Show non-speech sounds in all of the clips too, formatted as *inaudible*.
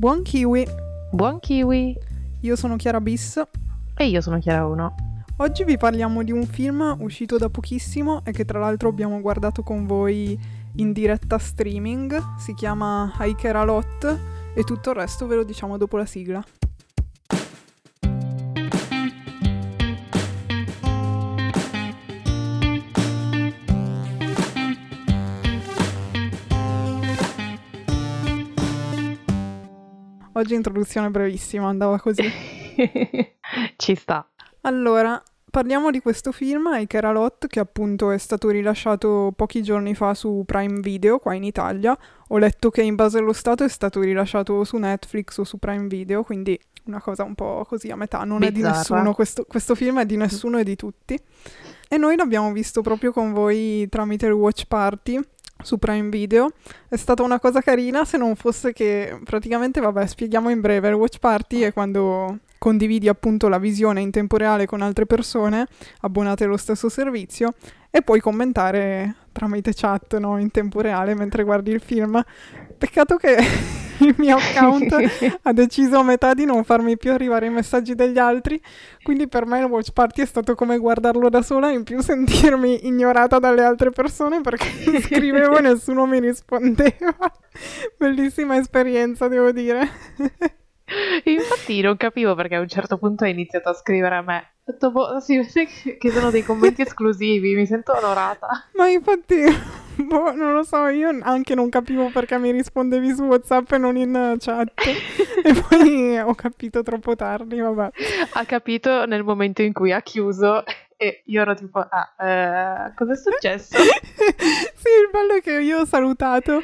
Buon kiwi! Buon kiwi! Io sono Chiara Bis. E io sono Chiara 1. Oggi vi parliamo di un film uscito da pochissimo e che tra l'altro abbiamo guardato con voi in diretta streaming. Si chiama Hiker a Lot e tutto il resto ve lo diciamo dopo la sigla. Oggi introduzione brevissima, andava così. *laughs* Ci sta. Allora, parliamo di questo film, Hiker a Lot, che appunto è stato rilasciato pochi giorni fa su Prime Video, qua in Italia. Ho letto che in base allo stato è stato rilasciato su Netflix o su Prime Video, quindi una cosa un po' così a metà. Non Bizzarra. è di nessuno, questo, questo film è di nessuno e di tutti. E noi l'abbiamo visto proprio con voi tramite il Watch Party su Prime Video. È stata una cosa carina se non fosse che praticamente, vabbè, spieghiamo in breve, il Watch Party è quando condividi appunto la visione in tempo reale con altre persone abbonate allo stesso servizio e puoi commentare tramite chat no, in tempo reale mentre guardi il film. Peccato che *laughs* il mio account *laughs* ha deciso a metà di non farmi più arrivare i messaggi degli altri, quindi per me il watch party è stato come guardarlo da sola, in più sentirmi ignorata dalle altre persone perché *laughs* scrivevo e nessuno mi rispondeva. Bellissima esperienza, devo dire. Infatti non capivo perché a un certo punto hai iniziato a scrivere a me. Ho detto, boh, si *laughs* vede che sono dei commenti esclusivi, mi sento onorata. Ma infatti, *laughs* boh, non lo so, io anche non capivo perché mi rispondevi su WhatsApp e non in chat. *laughs* e poi ho capito troppo tardi, vabbè. Ha capito nel momento in cui ha chiuso e io ero tipo, ah, eh, cosa è successo? *laughs* sì, il bello è che io ho salutato,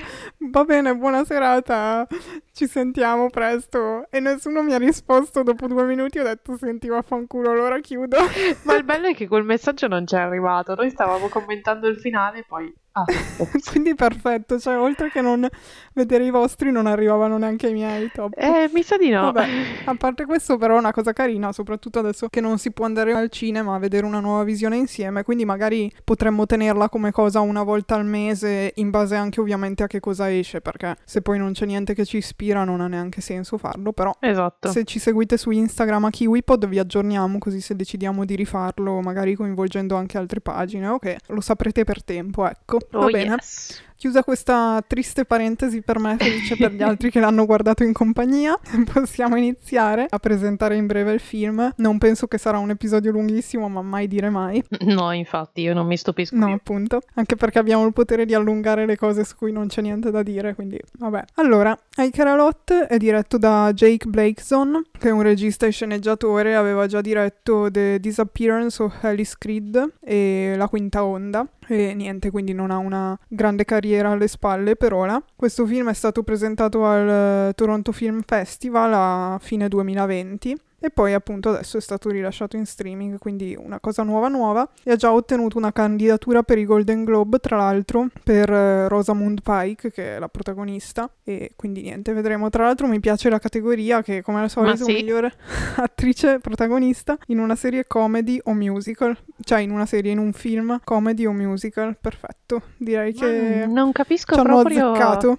va bene, buona serata, ci sentiamo presto. E nessuno mi ha risposto dopo due minuti, ho detto, senti, vaffanculo, allora chiudo. Ma il bello è che quel messaggio non ci è arrivato, noi stavamo commentando il finale e poi... Ah, *laughs* Quindi perfetto, cioè oltre che non vedere i vostri non arrivavano neanche i miei top. eh, mi sa di no. Vabbè, a parte questo però è una cosa carina, soprattutto adesso che non si può andare al cinema a vedere una nuova visione insieme, quindi magari potremmo tenerla come cosa una volta al mese in base anche ovviamente a che cosa esce, perché se poi non c'è niente che ci ispira non ha neanche senso farlo, però Esatto. se ci seguite su Instagram a KiwiPod vi aggiorniamo così se decidiamo di rifarlo, magari coinvolgendo anche altre pagine, ok? Lo saprete per tempo, ecco. Va Oh, bene. yes. Chiusa questa triste parentesi per me, felice per gli altri che l'hanno guardato in compagnia, *laughs* possiamo iniziare a presentare in breve il film. Non penso che sarà un episodio lunghissimo, ma mai dire mai. No, infatti, io non mi stupisco No, più. appunto. Anche perché abbiamo il potere di allungare le cose su cui non c'è niente da dire, quindi vabbè. Allora, Hiker a Lot è diretto da Jake Blakeson, che è un regista e sceneggiatore, aveva già diretto The Disappearance of Alice Creed e La Quinta Onda. E niente, quindi non ha una grande carriera alle spalle per ora. Questo film è stato presentato al eh, Toronto Film Festival a fine 2020 e poi appunto adesso è stato rilasciato in streaming, quindi una cosa nuova nuova. E ha già ottenuto una candidatura per i Golden Globe, tra l'altro, per eh, Rosamund Pike, che è la protagonista. E quindi niente, vedremo. Tra l'altro mi piace la categoria che, come al solito, sì. migliore *laughs* attrice protagonista in una serie comedy o musical. Cioè in una serie, in un film comedy o musical. Perfetto. Direi che Ma non capisco ci hanno proprio... azzeccato.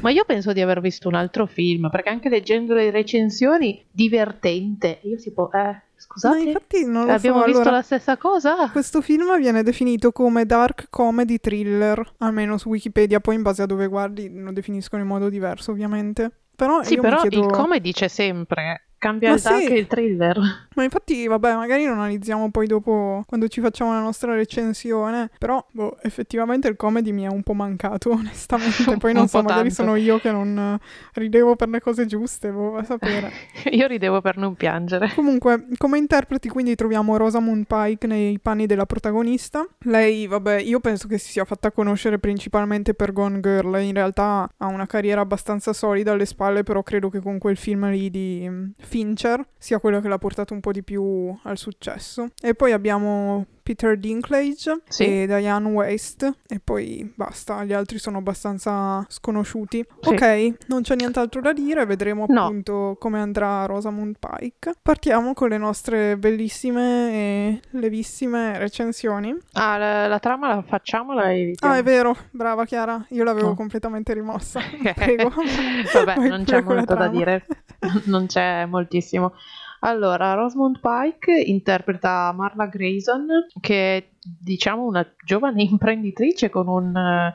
Ma io penso di aver visto un altro film, perché anche leggendo le recensioni, divertente. Io tipo, eh, Ma scusate, infatti non lo abbiamo so. visto allora- la stessa cosa? Questo film viene definito come dark comedy thriller, almeno su Wikipedia, poi in base a dove guardi lo definiscono in modo diverso ovviamente. Però Sì, però chiedo... il comedy c'è sempre. Cambia Ma sì. e il thriller. Ma infatti, vabbè, magari lo analizziamo poi dopo quando ci facciamo la nostra recensione. Però, boh, effettivamente il comedy mi è un po' mancato, *laughs* onestamente. Poi non so, magari tanto. sono io che non ridevo per le cose giuste, boh, a sapere. *laughs* Io ridevo per non piangere. Comunque, come interpreti quindi troviamo Rosamund Pike nei panni della protagonista. Lei, vabbè, io penso che si sia fatta conoscere principalmente per Gone Girl. In realtà ha una carriera abbastanza solida alle spalle, però credo che con quel film lì di mm, Fincher sia quello che l'ha portato un po' di più al successo. E poi abbiamo Peter Dinklage Sì. e Diane West e poi basta, gli altri sono abbastanza sconosciuti. Sì. Ok, non c'è nient'altro da dire, vedremo No. appunto come andrà Rosamund Pike. Partiamo con le nostre bellissime e levissime recensioni. Ah, la, la trama la facciamo, la evitiamo. Ah, è vero, brava Chiara, io l'avevo Oh. completamente rimossa. *laughs* Prego. Vabbè, Vai non c'è molto da dire. non c'è moltissimo. Allora, Rosamund Pike interpreta Marla Grayson, che è diciamo una giovane *laughs* imprenditrice con un eh,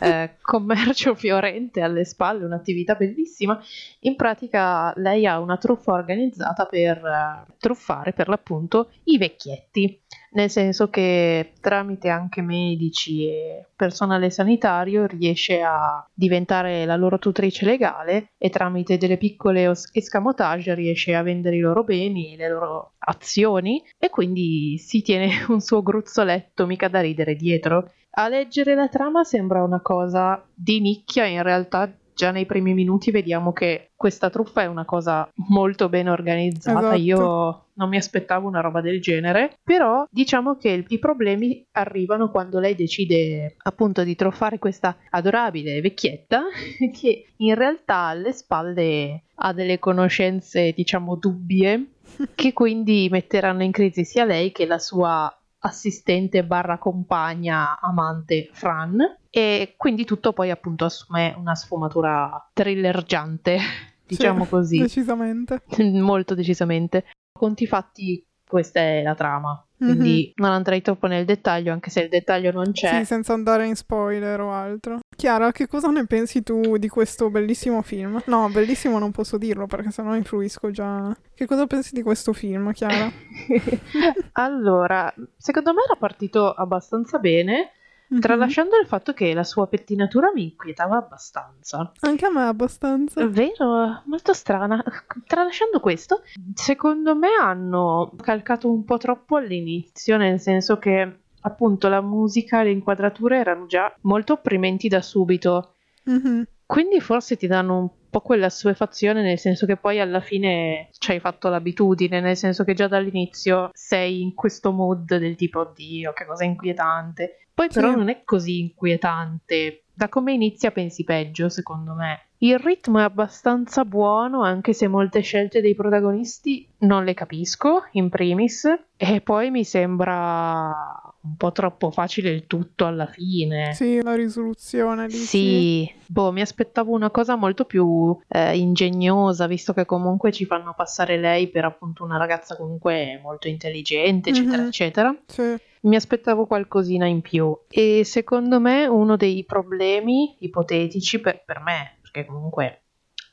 eh, *laughs* commercio fiorente alle spalle, un'attività bellissima. In pratica lei ha una truffa organizzata per eh, truffare per l'appunto i vecchietti, nel senso che tramite anche medici e personale sanitario riesce a diventare la loro tutrice legale e tramite delle piccole escamotage riesce a vendere i loro beni, le loro azioni e quindi si tiene *laughs* un suo gruzzoletto mica da ridere dietro. A leggere la trama sembra una cosa di nicchia, in realtà già nei primi minuti vediamo che questa truffa è una cosa molto ben organizzata. Esatto. Io non mi aspettavo una roba del genere, però diciamo che i problemi arrivano quando lei decide appunto di truffare questa adorabile vecchietta *laughs* che in realtà alle spalle ha delle conoscenze diciamo dubbie *laughs* che quindi metteranno in crisi sia lei che la sua assistente barra compagna amante Fran e quindi tutto poi appunto assume una sfumatura thrillergiante *laughs* diciamo Sì, così Decisamente. *laughs* molto decisamente conti fatti questa è la trama quindi non andrei troppo nel dettaglio anche se il dettaglio non c'è Sì, senza andare in spoiler o altro. Chiara, che cosa ne pensi tu di questo bellissimo film? No, bellissimo non posso dirlo perché sennò influisco già. Che cosa pensi di questo film, Chiara? *laughs* allora secondo me era partito abbastanza bene Mhm. tralasciando il fatto che la sua pettinatura mi inquietava abbastanza Anche a me abbastanza. Vero, molto strana. *laughs* Tralasciando questo, secondo me hanno calcato un po' troppo all'inizio, nel senso che appunto la musica e le inquadrature erano già molto opprimenti da subito. Mhm. Quindi forse ti danno un po' quella assuefazione, nel senso che poi alla fine ci hai fatto l'abitudine, nel senso che già dall'inizio sei in questo mood del tipo oddio, che cosa inquietante. Poi però Sì. non è così inquietante. Da come inizia pensi peggio, secondo me. Il ritmo è abbastanza buono, anche se molte scelte dei protagonisti non le capisco, in primis, e poi mi sembra un po' troppo facile il tutto alla fine. Sì, la risoluzione lì. Sì, boh, mi aspettavo una cosa molto più eh, ingegnosa, visto che comunque ci fanno passare lei per appunto una ragazza comunque molto intelligente, eccetera, Mhm. eccetera. Sì. Mi aspettavo qualcosina in più. E secondo me uno dei problemi ipotetici per, per me, perché comunque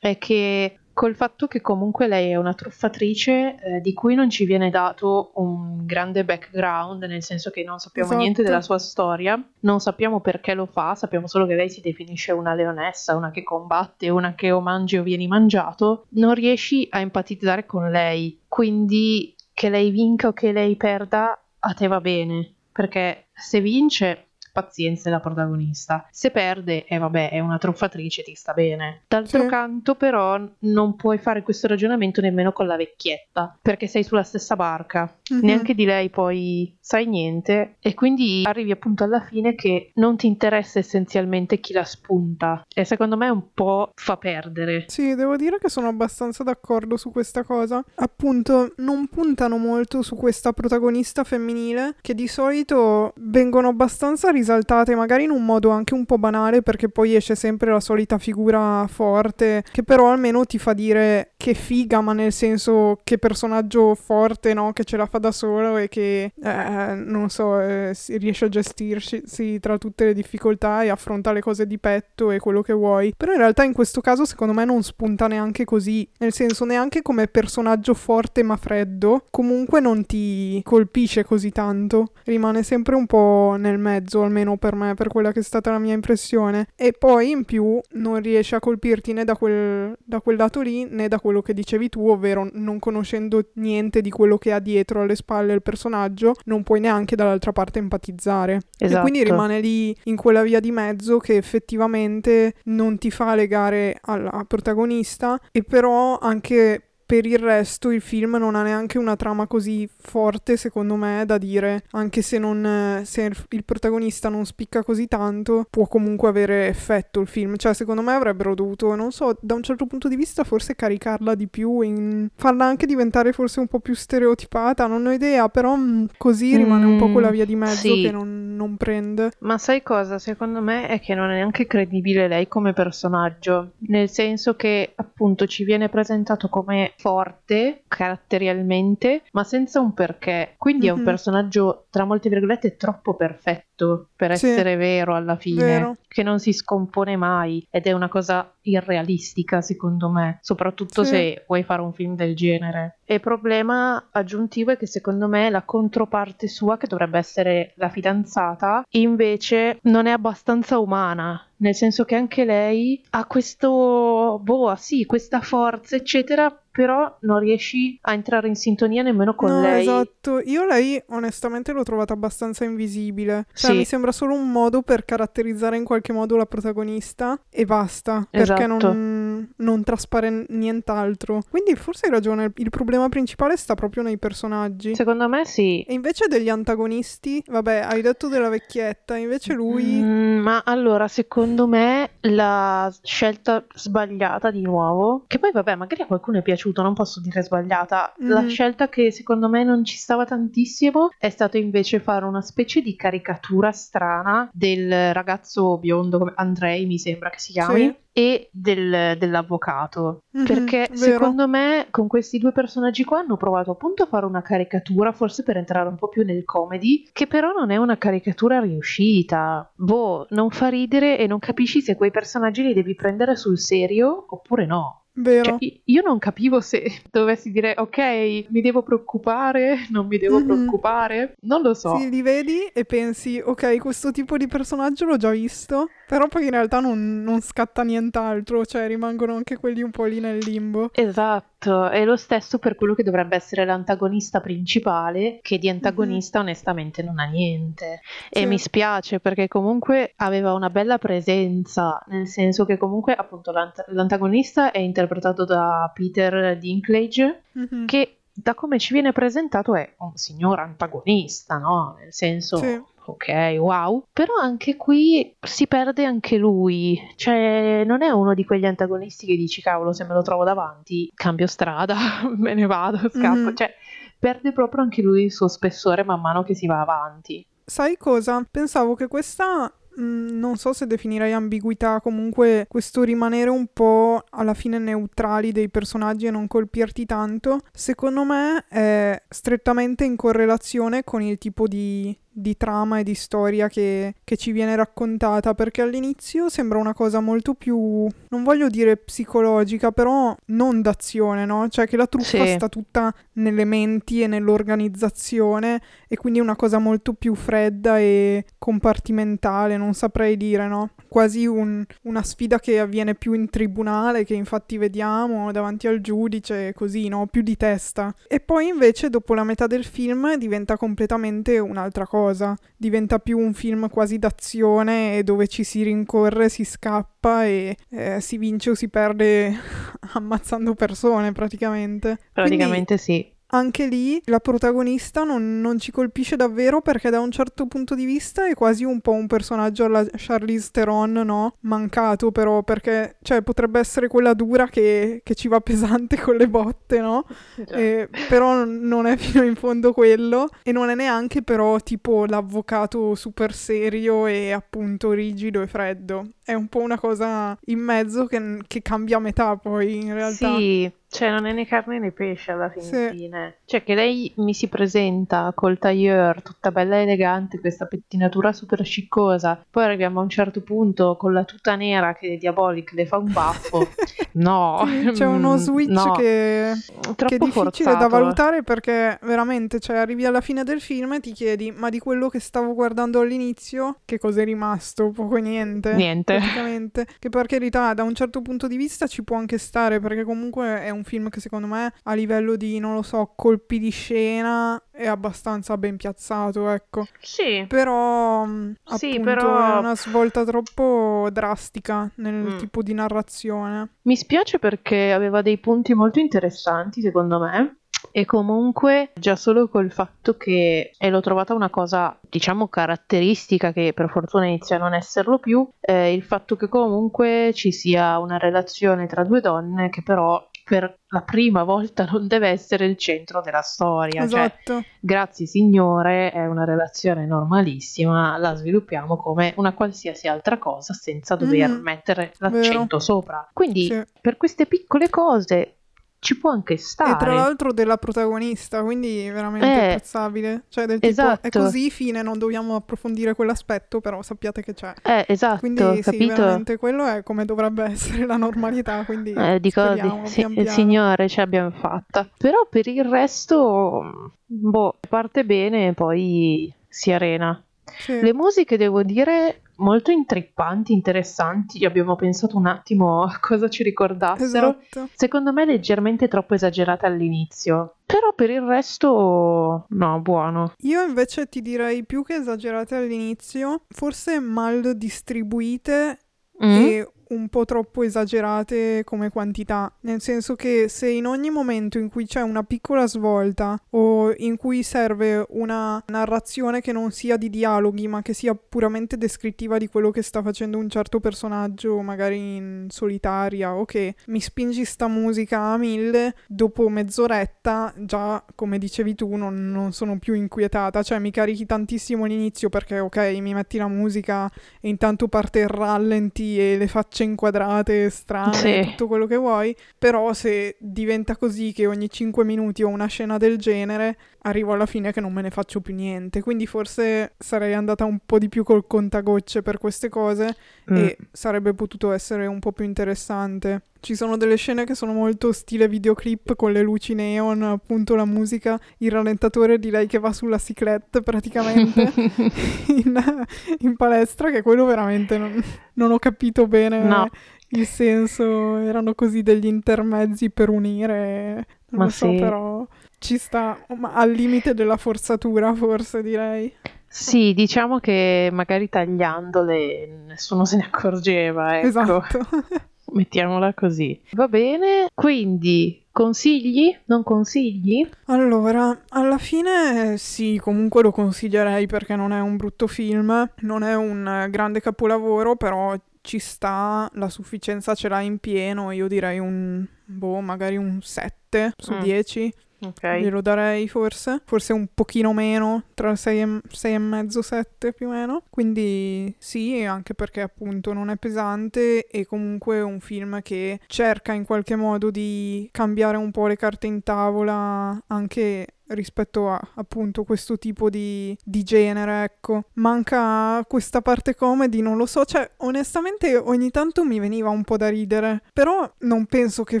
è che col fatto che comunque lei è una truffatrice eh, di cui non ci viene dato un grande background, nel senso che non sappiamo Esatto. niente della sua storia, non sappiamo perché lo fa, sappiamo solo che lei si definisce una leonessa, una che combatte, una che o mangi o vieni mangiato, non riesci a empatizzare con lei, quindi che lei vinca o che lei perda a te va bene, perché se vince pazienza è la protagonista. Se perde, e vabbè, è una truffatrice, ti sta bene. D'altro Sì. canto, però, non puoi fare questo ragionamento nemmeno con la vecchietta, perché sei sulla stessa barca. Mhm. Neanche di lei poi sai niente, e quindi arrivi appunto alla fine che non ti interessa essenzialmente chi la spunta. E secondo me un po' fa perdere. Sì, devo dire che sono abbastanza d'accordo su questa cosa. Appunto, non puntano molto su questa protagonista femminile, che di solito vengono abbastanza risaltate, magari in un modo anche un po' banale, perché poi esce sempre la solita figura forte, che però almeno ti fa dire che figa, ma nel senso che personaggio forte, no? Che ce la fa da solo e che, eh, non so, eh, riesce a gestirsi tra tutte le difficoltà e affronta le cose di petto e quello che vuoi. Però in realtà in questo caso secondo me non spunta neanche così, nel senso neanche come personaggio forte ma freddo, comunque non ti colpisce così tanto, rimane sempre un po' nel mezzo, almeno per me, per quella che è stata la mia impressione. E poi in più non riesce a colpirti né da quel, da quel lato lì né da quello che dicevi tu, ovvero non conoscendo niente di quello che ha dietro alle spalle il personaggio, non puoi neanche dall'altra parte empatizzare. E Esatto. quindi rimane lì in quella via di mezzo che effettivamente non ti fa legare alla protagonista e però anche per il resto il film non ha neanche una trama così forte, secondo me, da dire, anche se, non, se il protagonista non spicca così tanto, può comunque avere effetto il film. Cioè, secondo me avrebbero dovuto, non so, da un certo punto di vista forse caricarla di più, in... farla anche diventare forse un po' più stereotipata, non ho idea, però mm, così rimane mm, un po' quella via di mezzo sì. che non, non prende. Ma sai cosa? Secondo me è che non è neanche credibile lei come personaggio, nel senso che appunto ci viene presentato come forte caratterialmente, ma senza un perché. Quindi mm-hmm. è un mhm. personaggio, tra molte virgolette, troppo perfetto per sì, essere vero alla fine, vero. che non si scompone mai ed è una cosa irrealistica secondo me, soprattutto sì. se vuoi fare un film del genere. E il problema aggiuntivo è che secondo me la controparte sua, che dovrebbe essere la fidanzata, invece non è abbastanza umana nel senso che anche lei ha questo, boh, sì, questa forza, eccetera, però non riesci a entrare in sintonia nemmeno con no, lei. Esatto, io lei onestamente l'ho trovata abbastanza invisibile. Cioè, sì. mi sembra solo un modo per caratterizzare in qualche modo la protagonista e basta, perché esatto. non, non traspare nient'altro. Quindi forse hai ragione, il problema principale sta proprio nei personaggi. Secondo me sì. E invece degli antagonisti, vabbè, hai detto della vecchietta, invece lui... Mm, ma allora, secondo me la scelta sbagliata di nuovo, che poi vabbè, magari a qualcuno è piaciuto, non posso dire sbagliata. Mm. La scelta che secondo me non ci stava tantissimo è stato invece fare una specie di caricatura strana del ragazzo biondo, come Andrei mi sembra che si chiami. Sì e del, dell'avvocato. Mm-hmm, perché vero. secondo me con questi due personaggi qua hanno provato appunto a fare una caricatura, forse per entrare un po' più nel comedy, che però non è una caricatura riuscita. Boh, non fa ridere e non capisci se quei personaggi li devi prendere sul serio oppure no. Vero. Cioè, io non capivo se *laughs* dovessi dire ok, mi devo preoccupare, non mi devo mm-hmm. preoccupare, non lo so. Sì, li vedi e pensi ok, questo tipo di personaggio l'ho già visto, però poi in realtà non, non scatta nient'altro, cioè rimangono anche quelli un po' lì nel limbo. Esatto, è lo stesso per quello che dovrebbe essere l'antagonista principale, che di antagonista mm-hmm. onestamente non ha niente. Sì. E mi spiace perché comunque aveva una bella presenza, nel senso che comunque appunto l'ant- l'antagonista è interpretato da Peter Dinklage, mm-hmm. che da come ci viene presentato è un signor antagonista, no? Nel senso... Sì ok, wow. Però anche qui si perde anche lui. Cioè, non è uno di quegli antagonisti che dici, cavolo, se me lo trovo davanti, cambio strada, *laughs* me ne vado, scappo. Mm-hmm. Cioè, perde proprio anche lui il suo spessore man mano che si va avanti. Sai cosa? Pensavo che questa Mm, non so se definirei ambiguità, comunque questo rimanere un po' alla fine neutrali dei personaggi e non colpirti tanto, secondo me è strettamente in correlazione con il tipo di di trama e di storia che, che, ci viene raccontata perché all'inizio sembra una cosa molto più non voglio dire psicologica però non d'azione no? Cioè che la truffa sì. sta tutta nelle menti e nell'organizzazione e quindi è una cosa molto più fredda e compartimentale non saprei dire no? Quasi un, una sfida che avviene più in tribunale che infatti vediamo davanti al giudice così no? Più di testa. E poi invece dopo la metà del film diventa completamente un'altra cosa cosa, diventa più un film quasi d'azione dove ci si rincorre, si scappa e eh, si vince o si perde *laughs* ammazzando persone praticamente. Praticamente Quindi, sì anche lì la protagonista non, non, ci colpisce davvero perché da un certo punto di vista è quasi un po' un personaggio alla Charlize Theron, no? Mancato però perché, cioè, potrebbe essere quella dura che, che ci va pesante con le botte, no? *laughs* E, però non è fino in fondo quello e non è neanche però tipo l'avvocato super serio e appunto rigido e freddo. È un po' una cosa in mezzo che, che cambia a metà poi in realtà. Sì, cioè, non è né carne né pesce alla fin sì. fine. Cioè, che lei mi si presenta col tailleur, tutta bella e elegante, questa pettinatura super sciccosa. Poi arriviamo a un certo punto con la tuta nera che è Diabolic le fa un baffo. *laughs* no. C'è uno mm, switch no. che, che, è difficile forzato. da valutare perché veramente, cioè, arrivi alla fine del film e ti chiedi, ma di quello che stavo guardando all'inizio, che cos'è rimasto? Poco niente. Niente. Praticamente. Che per carità, da un certo punto di vista ci può anche stare perché comunque è un un film che secondo me a livello di, non lo so, colpi di scena è abbastanza ben piazzato, ecco. Sì. Però, mh, Sì, appunto, però- è una svolta troppo drastica nel Mm. tipo di narrazione. Mi spiace perché aveva dei punti molto interessanti, secondo me. E comunque già solo col fatto che, e l'ho trovata una cosa, diciamo, caratteristica che per fortuna inizia a non esserlo più, eh, il fatto che comunque ci sia una relazione tra due donne che però per la prima volta non deve essere il centro della storia. Cioè, Esatto. grazie signore, è una relazione normalissima, la sviluppiamo come una qualsiasi altra cosa senza dover Mm, mettere l'accento sopra. Quindi Sì. per queste piccole cose ci può anche stare. E tra l'altro della protagonista, quindi veramente Eh, apprezzabile. Cioè, del tipo, esatto. è così, fine, non dobbiamo approfondire quell'aspetto, però sappiate che c'è. Eh, esatto, Quindi sì, capito? veramente quello è come dovrebbe *laughs* essere la normalità, quindi Eh, dico, speriamo, di- sì, pian il piano. signore ce l'abbiamo fatta. Però per il resto, boh, parte bene e poi si arena. Sì. Le musiche, devo dire, molto intrippanti, interessanti. Abbiamo pensato un attimo *laughs* a cosa ci ricordassero. Esatto. Secondo me leggermente troppo esagerate all'inizio. Però per il resto, no, buono. Io invece ti direi più che esagerate all'inizio, forse mal distribuite Mm? e un po' troppo esagerate come quantità, nel senso che se in ogni momento in cui c'è una piccola svolta o in cui serve una narrazione che non sia di dialoghi ma che sia puramente descrittiva di quello che sta facendo un certo personaggio, magari in solitaria o che mi spingi sta musica a mille, dopo mezz'oretta già come dicevi tu non, non sono più inquietata, cioè mi carichi tantissimo all'inizio perché ok mi metti la musica e intanto parte il rallenti e le facce inquadrate strane, Sì. tutto quello che vuoi, però se diventa così che ogni 5 minuti ho una scena del genere, arrivo alla fine che non me ne faccio più niente, quindi forse sarei andata un po' di più col contagocce per queste cose Mm. e sarebbe potuto essere un po' più interessante. Ci sono delle scene che sono molto stile videoclip con le luci neon, appunto la musica, il rallentatore di lei che va sulla ciclette praticamente *laughs* in, in palestra, che quello veramente non, non ho capito bene No. il senso, erano così degli intermezzi per unire, non Ma lo so, sì. però ci sta al limite della forzatura forse direi. Sì, diciamo che magari tagliandole nessuno se ne accorgeva, ecco. Esatto. *laughs* Mettiamola così. Va bene, quindi consigli? Non consigli? Allora, alla fine sì, comunque lo consiglierei perché non è un brutto film, non è un grande capolavoro, però ci sta, la sufficienza ce l'ha in pieno, io direi un, boh, magari un 7 su Mm. 10, Ok. glielo darei forse, forse un pochino meno, tra 6 e, 6 e mezzo, 7 più o meno, quindi sì, anche perché appunto non è pesante e comunque è un film che cerca in qualche modo di cambiare un po' le carte in tavola anche rispetto a appunto questo tipo di, di genere, ecco. Manca questa parte comedy, non lo so, cioè onestamente ogni tanto mi veniva un po' da ridere, però non penso che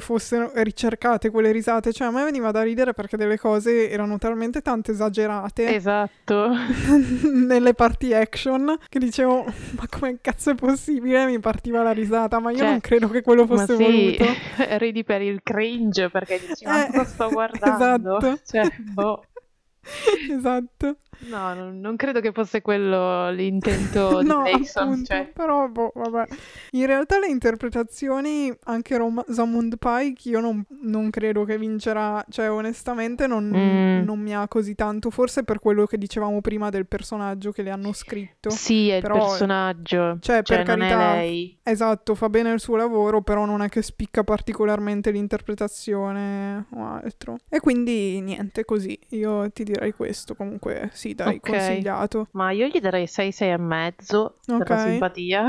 fossero ricercate quelle risate, cioè a me veniva da ridere perché delle cose erano talmente tanto esagerate Esatto. *laughs* nelle parti action che dicevo ma come cazzo è possibile? Mi partiva la risata, ma io Cioè, non credo che quello Ma fosse sì, voluto. *laughs* ridi per il cringe perché dici ma Eh, cosa sto guardando? *laughs* esatto. Cioè, *laughs* esatto. No, non, non credo che fosse quello l'intento *laughs* di no, Grayson. appunto, Cioè, però boh, vabbè. In realtà le interpretazioni, anche Rosamund Pike, io non, non credo che vincerà, cioè onestamente non, Mm. non mi ha così tanto, forse per quello che dicevamo prima del personaggio che le hanno scritto. sì, è il però- personaggio. Cioè, Cioè, per carità. Esatto, fa bene il suo lavoro, però non è che spicca particolarmente l'interpretazione o altro. E quindi niente, così. Io ti direi questo, comunque sì, dai, Ok. consigliato. Ma io gli darei 6, 6 e mezzo per la simpatia.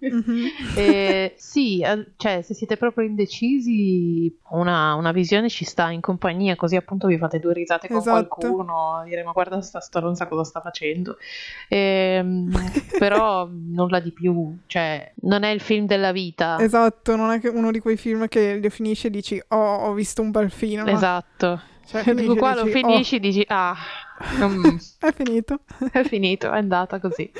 Mhm. *laughs* E sì, cioè, se siete proprio indecisi, una, una visione ci sta in compagnia, così appunto vi fate due risate con Esatto. qualcuno, dire ma guarda sta stronza cosa sta facendo. Ehm, *laughs* però nulla di più, cioè non è il film della vita. Esatto, non è uno di quei film che lo finisci e dici, oh, ho visto un bel film. Esatto. Cioè, finisci e Qua lo dici, finisci e dici ah, "Oh, *laughs* Mm. è finito. è finito, è andata così.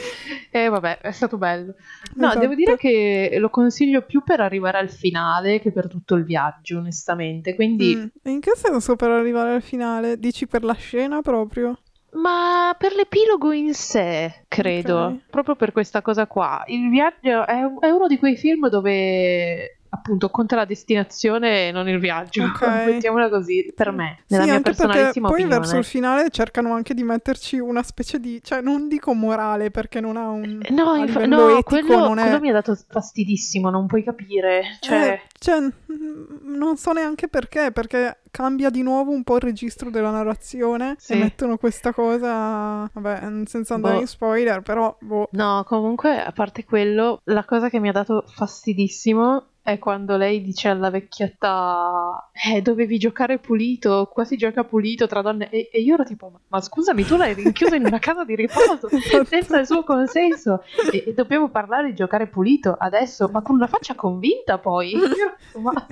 E vabbè, è stato bello. No, Esatto. devo dire che lo consiglio più per arrivare al finale che per tutto il viaggio, onestamente. Quindi, Mm. In che senso per arrivare al finale? Dici per la scena proprio? ma per l'epilogo in sé, credo, Ok. proprio per questa cosa qua. Il viaggio è, è uno di quei film dove appunto conta la destinazione e non il viaggio. Ok. *laughs* Mettiamola così, per me, nella sì, mia personalissima poi opinione. verso il finale cercano anche di metterci una specie di... cioè non dico morale perché non ha un... No, a infa- livello no, etico quello, è... quello mi ha dato fastidissimo, non puoi capire. Cioè, Eh, cioè, mm, non so neanche perché, perché cambia di nuovo un po' il registro della narrazione Sì. e mettono questa cosa, vabbè, mm, senza andare Boh. in spoiler, però, boh, No, comunque, a parte quello, la cosa che mi ha dato fastidissimo è quando lei dice alla vecchietta: Eh, dovevi giocare pulito, qua si gioca pulito tra donne. E, e io ero tipo: Ma, ma scusami, tu l'hai rinchiuso in una casa di riposo *laughs* Esatto. senza il suo consenso. E, e dobbiamo parlare di giocare pulito adesso, ma con una faccia convinta poi. *laughs* Io ma *laughs*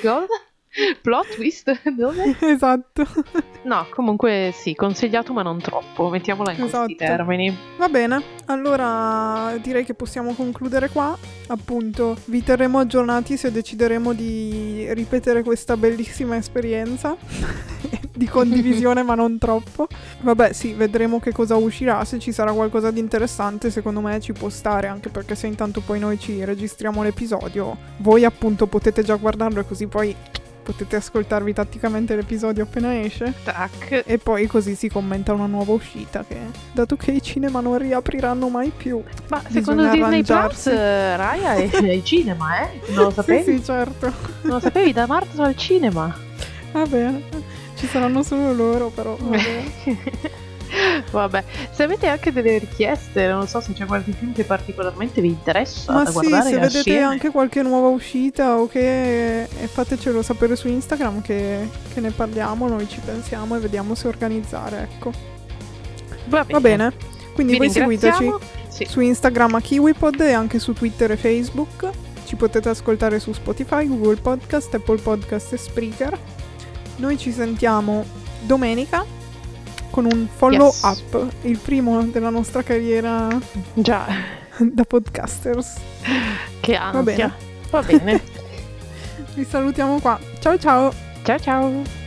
cosa? *laughs* Plot twist? *laughs* Dove? esatto. No, comunque sì, consigliato ma non troppo, mettiamola in Esatto. questi termini. Va bene, allora direi che possiamo concludere qua. Appunto, vi terremo aggiornati se decideremo di ripetere questa bellissima esperienza *laughs* di condivisione, ma non troppo. Vabbè, sì, vedremo che cosa uscirà. Se ci sarà qualcosa di interessante, secondo me ci può stare, anche perché se intanto poi noi ci registriamo l'episodio, voi appunto potete già guardarlo e così poi potete ascoltarvi tatticamente l'episodio appena esce. Tac. E poi così si commenta una nuova uscita che, dato che i cinema non riapriranno mai più. Ma secondo Disney Plus, eh, Raya è ai *laughs* cinema, eh? Non lo sapevi? Sì, sì, certo. Non lo sapevi da marzo al cinema. Va bene. Ci saranno solo loro, però. va bene. *laughs* Vabbè, se avete anche delle richieste, non so se c'è qualche film che particolarmente vi interessa Ma da sì, guardare se vedete assieme. anche qualche nuova uscita o che fatecelo sapere su Instagram che, che ne parliamo, noi ci pensiamo e vediamo se organizzare, ecco. Va bene. Va bene. Quindi Vi voi seguiteci. Sì. su Instagram a KiwiPod e anche su Twitter e Facebook. Ci potete ascoltare su Spotify, Google Podcast, Apple Podcast e Spreaker. Noi ci sentiamo domenica con un follow Yes. up, il primo della nostra carriera Già, *laughs* da podcasters. che ansia. bene. Va bene. *laughs* Vi salutiamo qua. Ciao ciao! ciao ciao.